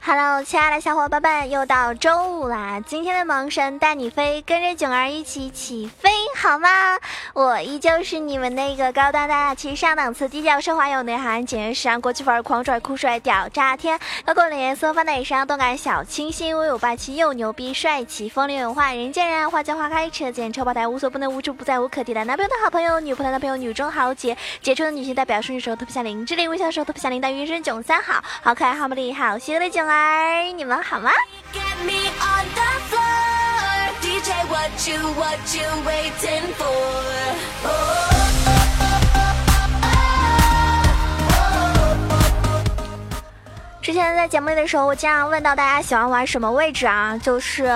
Hello，亲爱的小伙伴们，又到周五啦！今天的萌神带你飞，跟着囧儿一起起飞，好吗？我依旧是你们那个高端大气上档次、低调奢华有内涵、简约时尚国际范儿、狂拽酷帅屌炸天、高冷颜色发奶上动感小清新、威武霸气又牛逼、帅气风流有话、人见人爱、花见花开、车见车爆胎、无所不能、无处不在、无可替代。男朋友的好朋友，女朋友的男朋友，女中豪杰，杰出的女性代表，顺手特别像林志玲，微笑时候特别像林黛玉，人囧三好，好可爱、好美丽、好邪恶的囧儿。你们好吗？之前在节目里的时候，我经常问到大家喜欢玩什么位置啊？就是，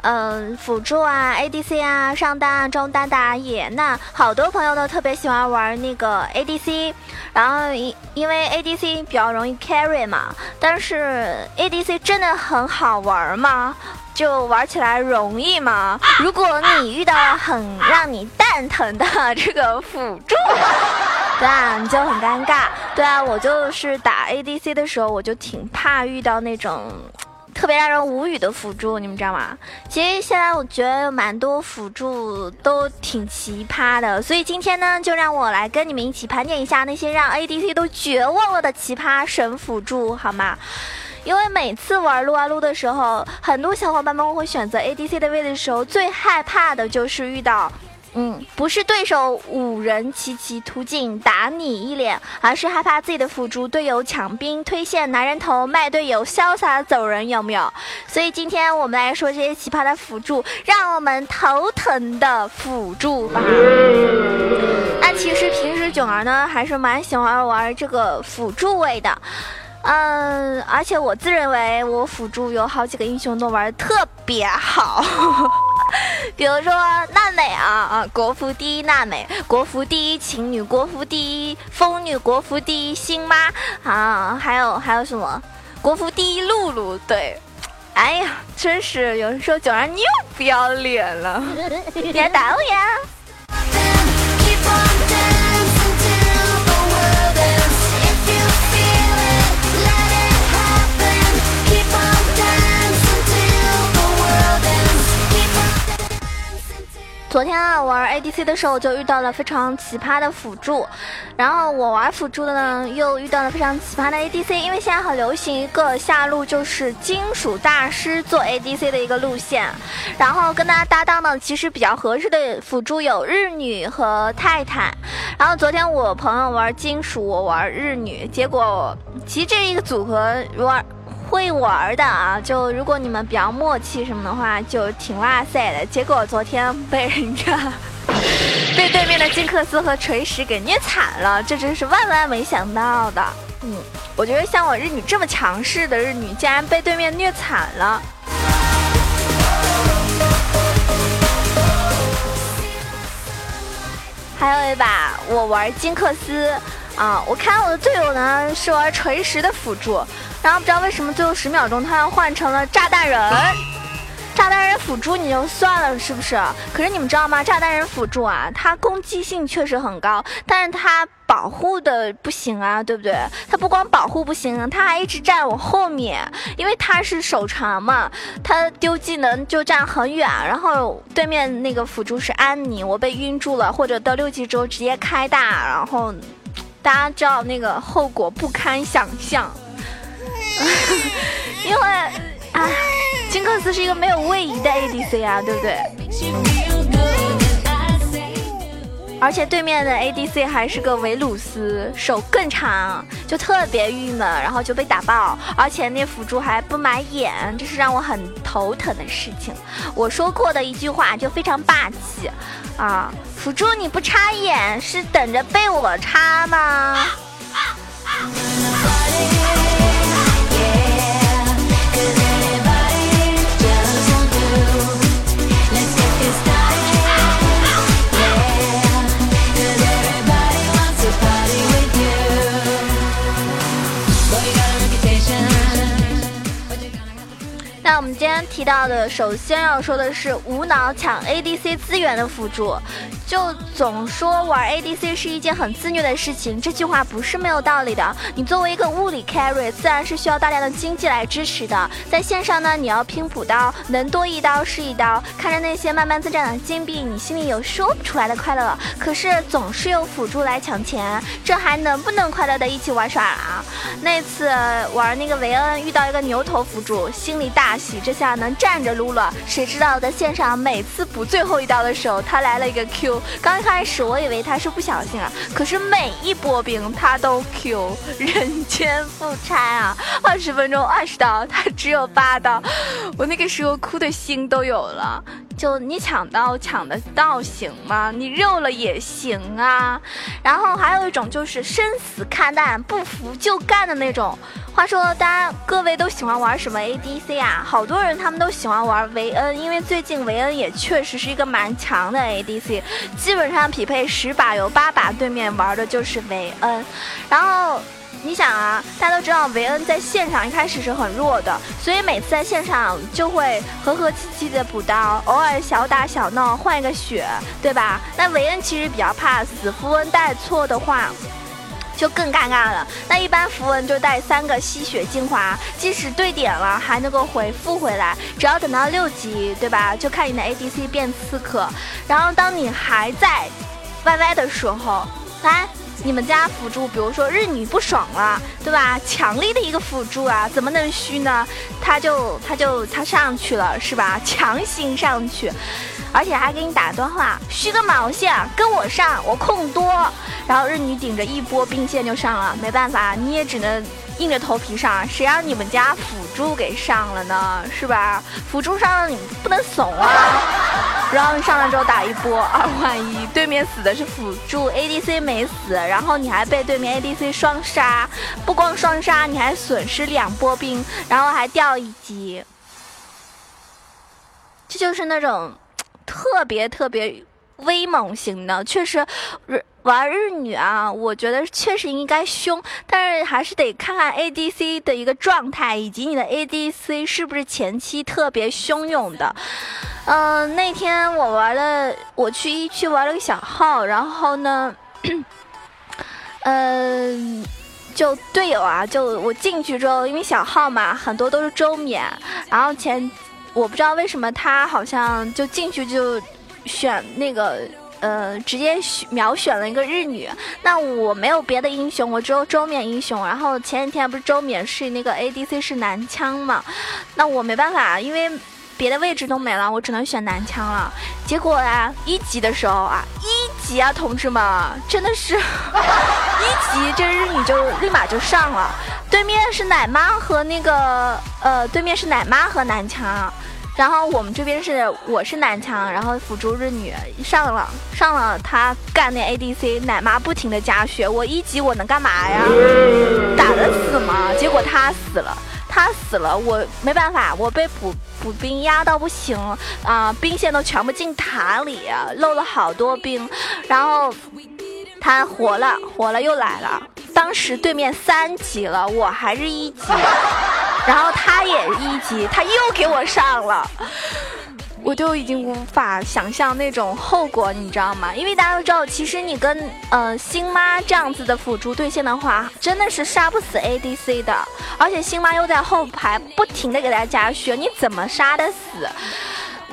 嗯，辅助啊，ADC 啊，上单、中单打野。那好多朋友都特别喜欢玩那个 ADC，然后因因为 ADC 比较容易 carry 嘛。但是 ADC 真的很好玩吗？就玩起来容易吗？如果你遇到了很让你蛋疼的这个辅助。对啊，你就很尴尬。对啊，我就是打 ADC 的时候，我就挺怕遇到那种 特别让人无语的辅助，你们知道吗？其实现在我觉得蛮多辅助都挺奇葩的，所以今天呢，就让我来跟你们一起盘点一下那些让 ADC 都绝望了的奇葩神辅助，好吗？因为每次玩撸啊撸的时候，很多小伙伴们会选择 ADC 的位置的时候，最害怕的就是遇到。嗯，不是对手五人齐齐突进打你一脸，而是害怕自己的辅助队友抢兵推线拿人头卖队友潇洒走人，有没有？所以今天我们来说这些奇葩的辅助，让我们头疼的辅助吧。那其实平时囧儿呢还是蛮喜欢玩这个辅助位的。嗯，而且我自认为我辅助有好几个英雄都玩的特别好，比如说娜美啊啊，国服第一娜美，国服第一情女，国服第一风女，国服第一星妈啊，还有还有什么，国服第一露露，对，哎呀，真是有人说九儿你又不要脸了，你来打我呀！昨天啊，玩 ADC 的时候就遇到了非常奇葩的辅助，然后我玩辅助的呢，又遇到了非常奇葩的 ADC。因为现在很流行一个下路，就是金属大师做 ADC 的一个路线，然后跟大家搭档呢，其实比较合适的辅助有日女和泰坦。然后昨天我朋友玩金属，我玩日女，结果其实这一个组合玩。会玩的啊，就如果你们比较默契什么的话，就挺哇塞的。结果昨天被人家被对面的金克斯和锤石给虐惨了，这真是万万没想到的。嗯，我觉得像我日女这么强势的日女，竟然被对面虐惨了。还有一把我玩金克斯啊，我看我的队友呢是玩锤石的辅助。然后不知道为什么最后十秒钟他要换成了炸弹人，炸弹人辅助你就算了是不是？可是你们知道吗？炸弹人辅助啊，他攻击性确实很高，但是他保护的不行啊，对不对？他不光保护不行，他还一直站我后面，因为他是手长嘛，他丢技能就站很远，然后对面那个辅助是安妮，我被晕住了，或者到六级之后直接开大，然后大家知道那个后果不堪想象。因为啊，金克斯是一个没有位移的 ADC 啊，对不对？而且对面的 ADC 还是个维鲁斯，手更长，就特别郁闷，然后就被打爆，而且那辅助还不买眼，这是让我很头疼的事情。我说过的一句话就非常霸气啊，辅助你不插眼是等着被我插吗？今天提到的，首先要说的是无脑抢 ADC 资源的辅助。就总说玩 ADC 是一件很自虐的事情，这句话不是没有道理的。你作为一个物理 carry，自然是需要大量的经济来支持的。在线上呢，你要拼补刀，能多一刀是一刀。看着那些慢慢增长的金币，你心里有说不出来的快乐。可是总是有辅助来抢钱，这还能不能快乐的一起玩耍啊？那次玩那个维恩遇到一个牛头辅助，心里大喜，这下能站着撸了。谁知道在线上每次补最后一刀的时候，他来了一个 Q。刚开始我以为他是不小心啊，可是每一波兵他都 Q，人间复差啊！二十分钟二十刀，他只有八刀，我那个时候哭的心都有了。就你抢刀抢得到行吗？你肉了也行啊。然后还有一种就是生死看淡，不服就干的那种。话说，大家各位都喜欢玩什么 ADC 啊？好多人他们都喜欢玩维恩，因为最近维恩也确实是一个蛮强的 ADC，基本上匹配十把有八把对面玩的就是维恩。然后你想啊，大家都知道维恩在线上一开始是很弱的，所以每次在线上就会和和气气的补刀，偶尔小打小闹换一个血，对吧？那维恩其实比较怕死，符文带错的话。就更尴尬了。那一般符文就带三个吸血精华，即使对点了还能够回复回来。只要等到六级，对吧？就看你的 ADC 变刺客。然后当你还在 YY 的时候，来，你们家辅助，比如说日女不爽了，对吧？强力的一个辅助啊，怎么能虚呢？他就他就他上去了，是吧？强行上去。而且还给你打段话，虚个毛线，跟我上，我控多。然后日女顶着一波兵线就上了，没办法，你也只能硬着头皮上。谁让你们家辅助给上了呢？是吧？辅助上了你不能怂啊。然后你上来之后打一波二换一，对面死的是辅助，ADC 没死，然后你还被对面 ADC 双杀，不光双杀，你还损失两波兵，然后还掉一级。这就是那种。特别特别威猛型的，确实，玩日女啊，我觉得确实应该凶，但是还是得看看 ADC 的一个状态，以及你的 ADC 是不是前期特别汹涌的。嗯，那天我玩了，我去一区玩了个小号，然后呢，嗯，就队友啊，就我进去之后，因为小号嘛，很多都是周免，然后前。我不知道为什么他好像就进去就选那个呃，直接秒选了一个日女。那我没有别的英雄，我只有周冕英雄。然后前几天不是周冕是那个 ADC 是男枪嘛？那我没办法，因为别的位置都没了，我只能选男枪了。结果啊，一级的时候啊，一级啊，同志们，真的是 一级，这日女就立马就上了。对面是奶妈和那个呃，对面是奶妈和男枪，然后我们这边是我是男枪，然后辅助日女上了上了，他干那 ADC，奶妈不停的加血，我一级我能干嘛呀？打得死吗？结果他死了，他死了，我没办法，我被补补兵压到不行啊，兵线都全部进塔里，漏了好多兵，然后他活了，活了又来了。当时对面三级了，我还是一级，然后他也一级，他又给我上了，我就已经无法想象那种后果，你知道吗？因为大家都知道，其实你跟呃星妈这样子的辅助对线的话，真的是杀不死 ADC 的，而且星妈又在后排不停的给大家加血，你怎么杀得死？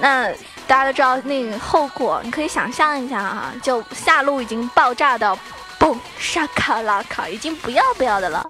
那大家都知道那个后果，你可以想象一下哈，就下路已经爆炸到。嘣，沙卡拉卡，已经不要不要的了。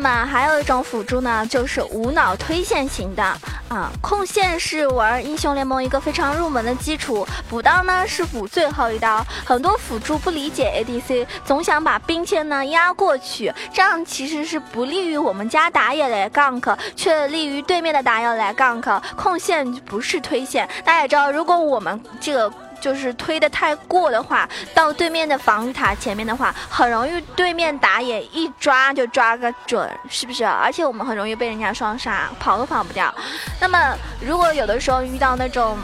那么还有一种辅助呢，就是无脑推线型的。啊，控线是玩英雄联盟一个非常入门的基础，补刀呢是补最后一刀。很多辅助不理解 ADC，总想把兵线呢压过去，这样其实是不利于我们家打野来 gank，却利于对面的打野来 gank。控线不是推线，大家也知道，如果我们这个。就是推的太过的话，到对面的防御塔前面的话，很容易对面打野一抓就抓个准，是不是？而且我们很容易被人家双杀，跑都跑不掉。那么如果有的时候遇到那种。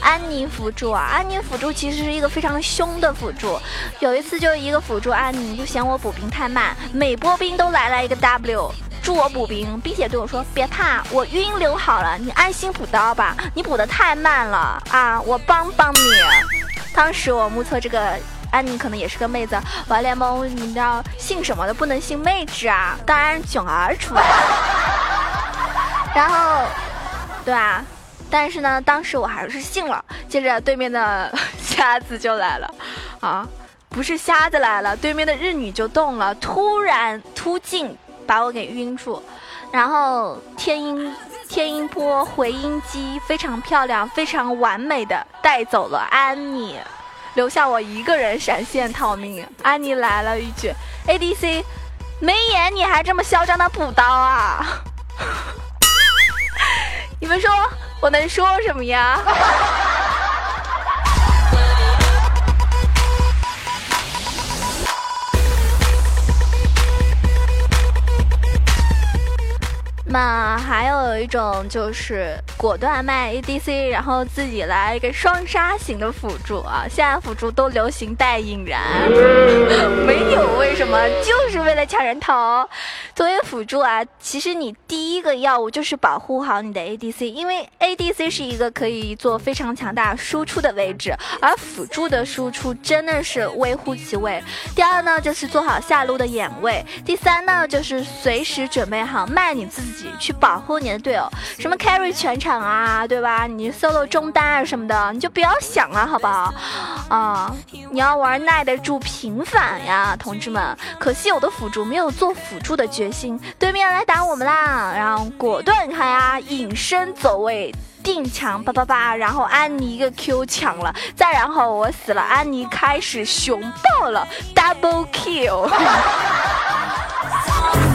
安妮辅助啊，安妮辅助其实是一个非常凶的辅助。有一次就一个辅助安妮就嫌我补兵太慢，每波兵都来了一个 W 助我补兵，并且对我说别怕，我晕流好了，你安心补刀吧，你补的太慢了啊，我帮帮你。当时我目测这个安妮可能也是个妹子，玩联盟你知道姓什么的不能姓妹纸啊，当然囧儿出来了。然后，对啊。但是呢，当时我还是信了。接着对面的瞎子就来了，啊，不是瞎子来了，对面的日女就动了，突然突进把我给晕住，然后天音天音波回音机非常漂亮，非常完美的带走了安妮，留下我一个人闪现逃命。安妮来了一句：“ADC，没眼你还这么嚣张的补刀啊？” 你们说？我能说什么呀？那还有一种就是果断卖 ADC，然后自己来一个双杀型的辅助啊！现在辅助都流行带引燃，没有为什么，就是为了抢人头。作为辅助啊，其实你第一个要务就是保护好你的 ADC，因为 ADC 是一个可以做非常强大输出的位置，而辅助的输出真的是微乎其微。第二呢，就是做好下路的眼位；第三呢，就是随时准备好卖你自己。去保护你的队友，什么 carry 全场啊，对吧？你 solo 中单啊什么的，你就不要想了，好不好？啊，你要玩耐得住平反呀，同志们。可惜我的辅助没有做辅助的决心，对面来打我们啦，然后果断开啊，隐身走位定墙叭叭叭，然后安妮一个 Q 抢了，再然后我死了，安妮开始熊抱了 double kill。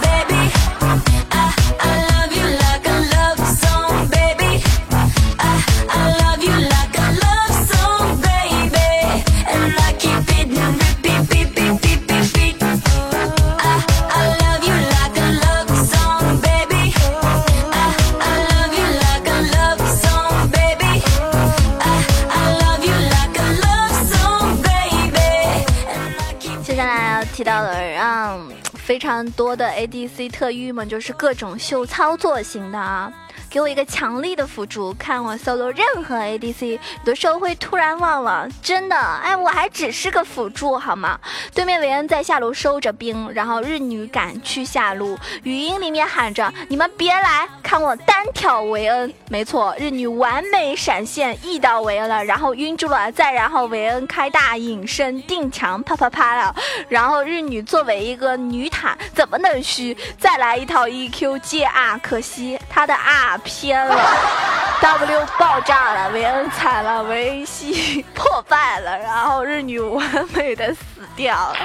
非常多的 ADC 特郁闷，就是各种秀操作型的啊。给我一个强力的辅助，看我 solo 任何 ADC，有的时候会突然忘了，真的，哎，我还只是个辅助好吗？对面维恩在下路收着兵，然后日女赶去下路，语音里面喊着：“你们别来看我单挑维恩。”没错，日女完美闪现 E 到维恩了，然后晕住了，再然后维恩开大隐身定墙，啪啪啪了，然后日女作为一个女坦怎么能虚？再来一套 EQ 接 R，可惜她的 R。偏了，W 爆炸了，维恩惨了，维 C 破败了，然后日女完美的死掉了。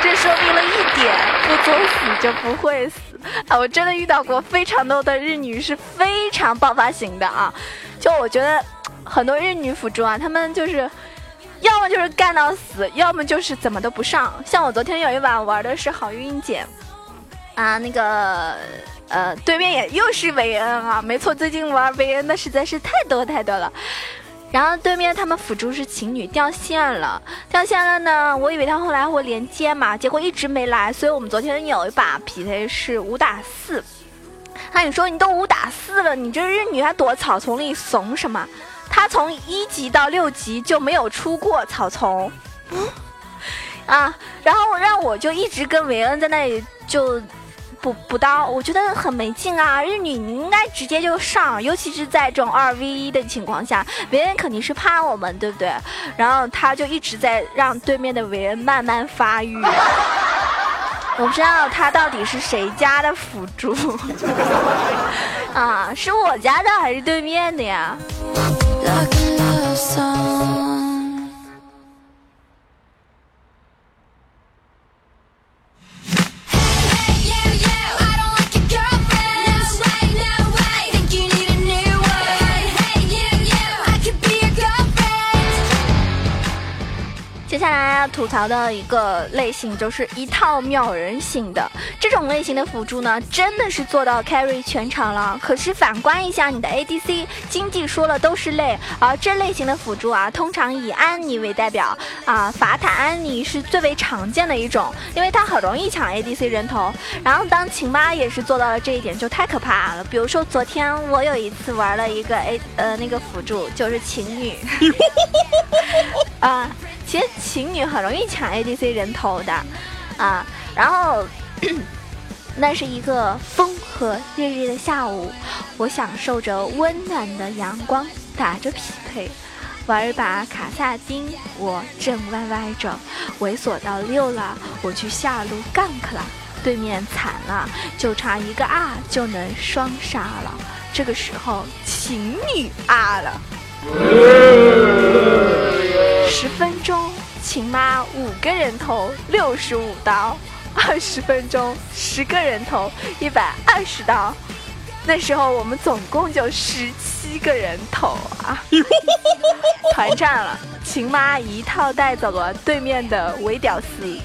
这说明了一点，不作死就不会死啊！我真的遇到过非常多的日女是非常爆发型的啊！就我觉得很多日女辅助啊，他们就是要么就是干到死，要么就是怎么都不上。像我昨天有一晚玩的是好运姐啊，那个。呃，对面也又是维恩啊，没错，最近玩维恩的实在是太多太多了。然后对面他们辅助是情侣掉线了，掉线了呢，我以为他后来会连接嘛，结果一直没来，所以我们昨天有一把匹配是五打四。那你说你都五打四了，你这日女还躲草丛里怂什么？他从一级到六级就没有出过草丛，啊，然后让我就一直跟维恩在那里就。补补刀，我觉得很没劲啊！日女你应该直接就上，尤其是在这种二 v 一的情况下，维恩肯定是怕我们，对不对？然后他就一直在让对面的维恩慢慢发育。我不知道他到底是谁家的辅助啊？是我家的还是对面的呀？要吐槽的一个类型就是一套秒人型的这种类型的辅助呢，真的是做到 carry 全场了。可是反观一下你的 ADC，经济说了都是泪，而这类型的辅助啊，通常以安妮为代表啊，法坦安妮是最为常见的一种，因为它很容易抢 ADC 人头。然后当晴妈也是做到了这一点，就太可怕了。比如说昨天我有一次玩了一个 A 呃那个辅助，就是晴女。啊，其实情侣很容易抢 ADC 人头的，啊，然后 那是一个风和日丽的下午，我享受着温暖的阳光，打着匹配，玩一把卡萨丁，我正歪歪着，猥琐到六了，我去下路 gank 了，对面惨了，就差一个 R 就能双杀了，这个时候情侣 R 了。十分钟，秦妈五个人头，六十五刀；二十分钟，十个人头，一百二十刀。那时候我们总共就十七个人头啊！团战了，秦妈一套带走了对面的伪屌丝，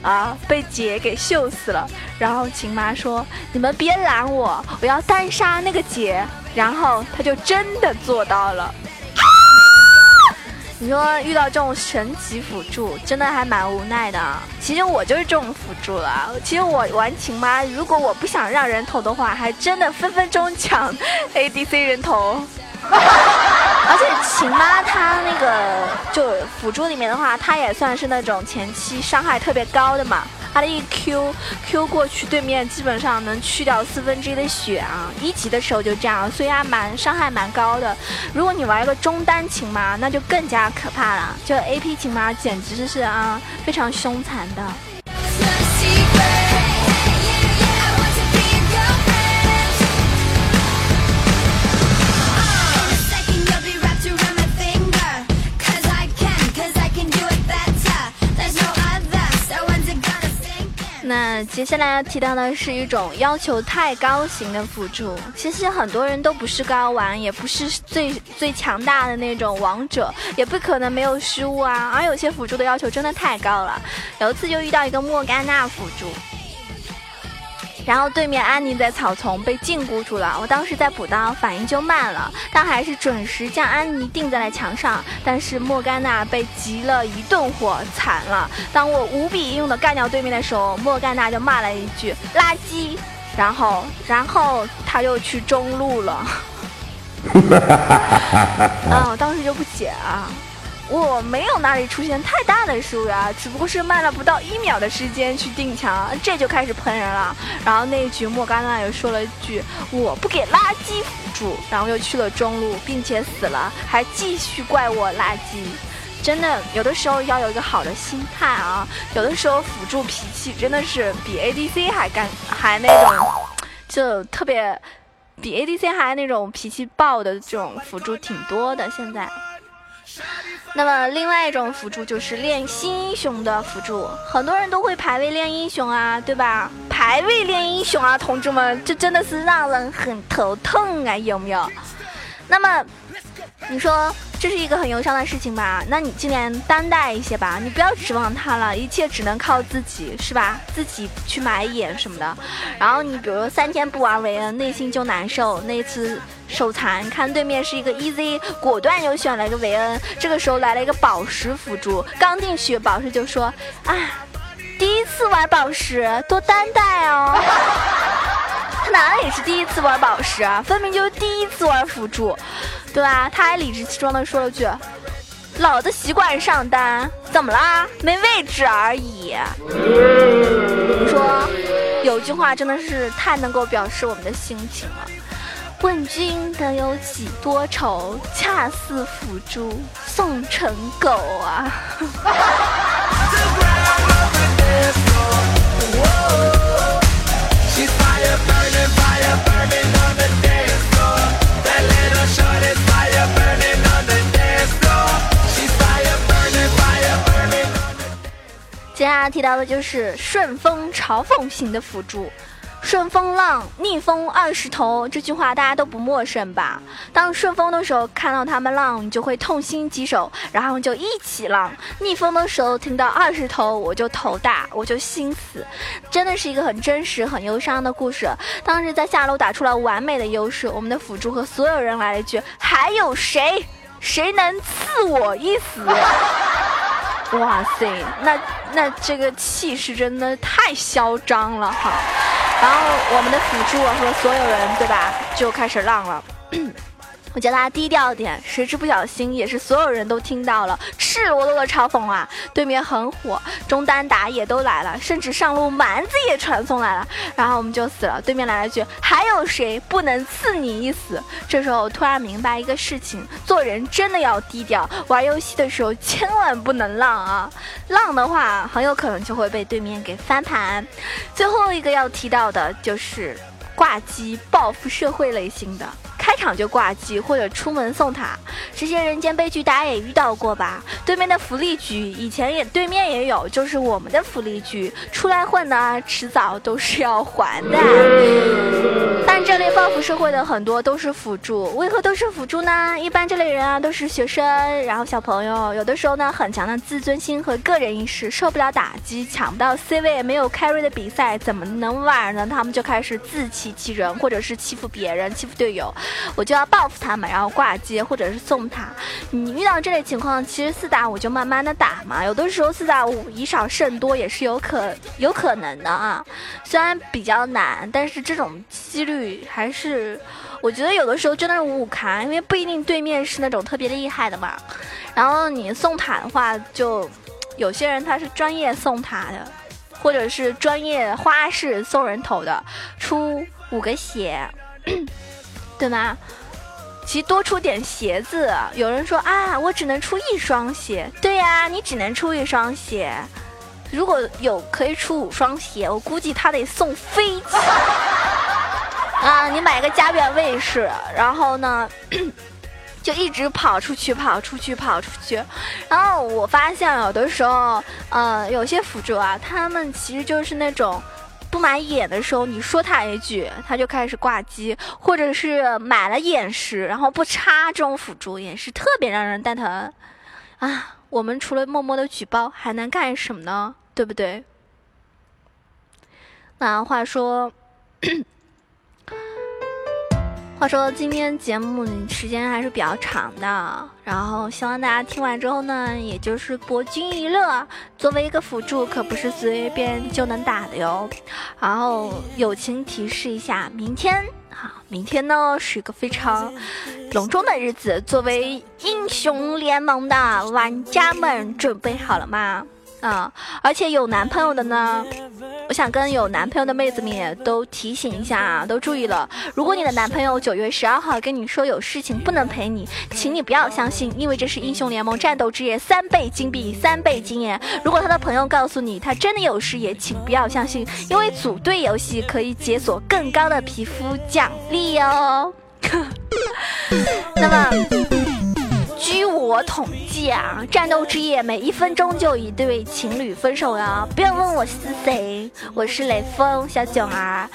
啊，被姐给秀死了。然后秦妈说：“你们别拦我，我要单杀那个姐。”然后她就真的做到了。你说遇到这种神级辅助，真的还蛮无奈的。其实我就是这种辅助了。其实我玩琴妈，如果我不想让人头的话，还真的分分钟抢 ADC 人头。而且琴妈她那个就辅助里面的话，她也算是那种前期伤害特别高的嘛。他一 Q Q 过去，对面基本上能去掉四分之一的血啊！一级的时候就这样，所以还蛮伤害蛮高的。如果你玩一个中单琴妈，那就更加可怕了。就 A P 情妈简直是啊，非常凶残的。那接下来要提到的是一种要求太高型的辅助。其实很多人都不是高玩，也不是最最强大的那种王者，也不可能没有失误啊。而有些辅助的要求真的太高了。有一次就遇到一个莫甘娜辅助。然后对面安妮在草丛被禁锢住了，我当时在补刀，反应就慢了，但还是准时将安妮定在了墙上。但是莫甘娜被急了一顿火，惨了。当我无比英勇的干掉对面的时候，莫甘娜就骂了一句“垃圾”，然后，然后他又去中路了。嗯，我当时就不解啊。我没有哪里出现太大的失误啊，只不过是慢了不到一秒的时间去定墙，这就开始喷人了。然后那一局莫甘娜又说了一句“我不给垃圾辅助”，然后又去了中路，并且死了，还继续怪我垃圾。真的，有的时候要有一个好的心态啊。有的时候辅助脾气真的是比 ADC 还干，还那种，就特别比 ADC 还那种脾气暴的这种辅助挺多的。现在。那么，另外一种辅助就是练新英雄的辅助，很多人都会排位练英雄啊，对吧？排位练英雄啊，同志们，这真的是让人很头痛啊，有没有？那么，你说？这是一个很忧伤的事情吧？那你尽量担待一些吧，你不要指望他了，一切只能靠自己，是吧？自己去买眼什么的。然后你比如说三天不玩维恩，内心就难受。那次手残，看对面是一个 EZ，果断又选了一个维恩。这个时候来了一个宝石辅助，刚进去宝石就说：“啊，第一次玩宝石，多担待哦。”他哪里是第一次玩宝石啊？分明就是第一次玩辅助。对吧？他还理直气壮地说了句：“老子习惯上单，怎么啦？没位置而已。”你说，有句话真的是太能够表示我们的心情了：“问君能有几多愁，恰似腐竹送成狗啊。”接下来提到的就是顺风嘲讽型的辅助，顺风浪，逆风二十头，这句话大家都不陌生吧？当顺风的时候看到他们浪，你就会痛心疾首，然后就一起浪；逆风的时候听到二十头，我就头大，我就心死。真的是一个很真实、很忧伤的故事。当时在下路打出了完美的优势，我们的辅助和所有人来了一句：“还有谁？谁能赐我一死？”哇塞，那那这个气势真的太嚣张了哈！然后我们的辅助和所有人，对吧，就开始浪了。我叫大家低调点，谁知不小心也是所有人都听到了，赤裸裸的嘲讽啊！对面很火，中单打野都来了，甚至上路蛮子也传送来了，然后我们就死了。对面来了句：“还有谁不能赐你一死？”这时候我突然明白一个事情：做人真的要低调，玩游戏的时候千万不能浪啊！浪的话，很有可能就会被对面给翻盘。最后一个要提到的就是挂机报复社会类型的。开场就挂机或者出门送塔，这些人间悲剧大家也遇到过吧？对面的福利局以前也对面也有，就是我们的福利局出来混呢，迟早都是要还的。但这类报复社会的很多都是辅助，为何都是辅助呢？一般这类人啊都是学生，然后小朋友，有的时候呢很强的自尊心和个人意识，受不了打击，抢不到 C 位，没有 carry 的比赛怎么能玩呢？他们就开始自欺欺人，或者是欺负别人，欺负队友。我就要报复他们，然后挂机或者是送塔。你遇到这类情况，其实四打五就慢慢的打嘛。有的时候四打五以少胜多也是有可有可能的啊。虽然比较难，但是这种几率还是，我觉得有的时候真的是五五开，因为不一定对面是那种特别厉害的嘛。然后你送塔的话，就有些人他是专业送塔的，或者是专业花式送人头的，出五个血。对吗？其实多出点鞋子。有人说啊，我只能出一双鞋。对呀，你只能出一双鞋。如果有可以出五双鞋，我估计他得送飞机 啊！你买个家园卫士，然后呢，就一直跑出去，跑出去，跑出去。然后我发现有的时候，呃，有些辅助啊，他们其实就是那种。不买眼的时候，你说他一句，他就开始挂机，或者是买了眼石，然后不插这种辅助也是特别让人蛋疼啊！我们除了默默的举报，还能干什么呢？对不对？那话说。话说今天节目时间还是比较长的，然后希望大家听完之后呢，也就是博君一乐。作为一个辅助，可不是随便就能打的哟。然后友情提示一下，明天好，明天呢是一个非常隆重的日子。作为英雄联盟的玩家们，准备好了吗？啊，而且有男朋友的呢，我想跟有男朋友的妹子们也都提醒一下啊，都注意了。如果你的男朋友九月十二号跟你说有事情不能陪你，请你不要相信，因为这是英雄联盟战斗之夜，三倍金币，三倍经验。如果他的朋友告诉你他真的有事，也请不要相信，因为组队游戏可以解锁更高的皮肤奖励哦。那么。我统计啊，战斗之夜每一分钟就一对情侣分手呀！不要问我是谁，我是雷锋小囧儿。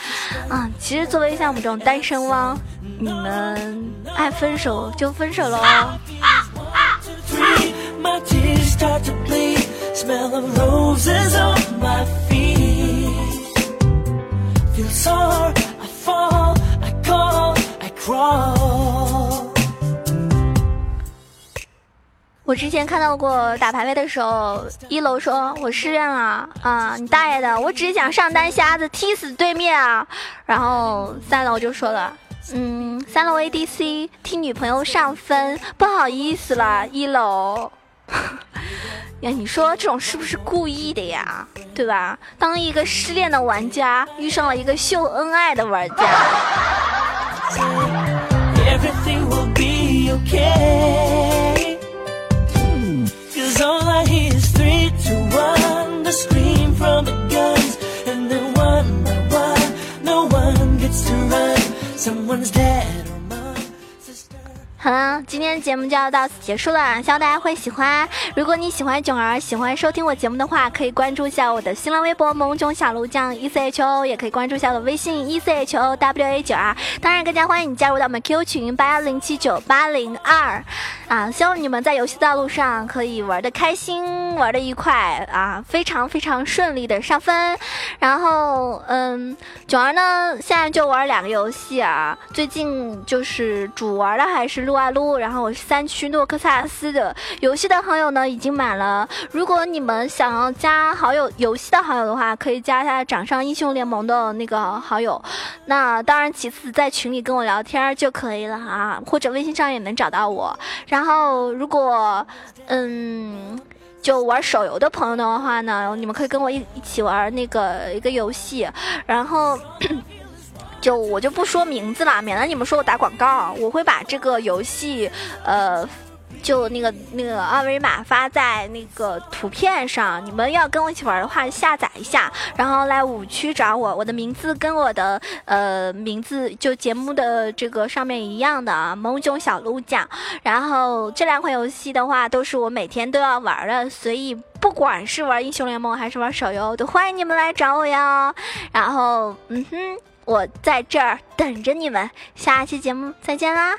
嗯，其实作为像我们这种单身汪，你们爱分手就分手喽。我之前看到过打排位的时候，一楼说我失恋了啊，你大爷的！我只是想上单瞎子踢死对面啊。然后三楼就说了，嗯，三楼 ADC 替女朋友上分，不好意思了，一楼。呀，你说这种是不是故意的呀？对吧？当一个失恋的玩家遇上了一个秀恩爱的玩家。all I hear is three to one, the scream from the guns, and then one by one, no one gets to run. Someone's dead. 好了，今天节目就要到此结束了，希望大家会喜欢。如果你喜欢囧儿，喜欢收听我节目的话，可以关注一下我的新浪微博“萌囧小鹿酱 E C H O”，也可以关注一下我的微信 “E C H O W A 九二”。当然，更加欢迎你加入到我们 Q 群八幺零七九八零二。啊，希望你们在游戏道路上可以玩的开心，玩的愉快啊，非常非常顺利的上分。然后，嗯，囧儿呢，现在就玩两个游戏啊，最近就是主玩的还是撸啊撸，然后我是三区诺克萨斯的游戏的好友呢已经满了。如果你们想要加好友游戏的好友的话，可以加一下掌上英雄联盟的那个好友。那当然，其次在群里跟我聊天就可以了啊，或者微信上也能找到我。然后，如果嗯。就玩手游的朋友的话呢，你们可以跟我一一起玩那个一个游戏，然后。就我就不说名字了，免得你们说我打广告。我会把这个游戏，呃，就那个那个二维码发在那个图片上。你们要跟我一起玩的话，下载一下，然后来五区找我。我的名字跟我的呃名字就节目的这个上面一样的啊，萌囧小鹿酱。然后这两款游戏的话，都是我每天都要玩的，所以不管是玩英雄联盟还是玩手游，都欢迎你们来找我哟。然后，嗯哼。我在这儿等着你们，下期节目再见啦！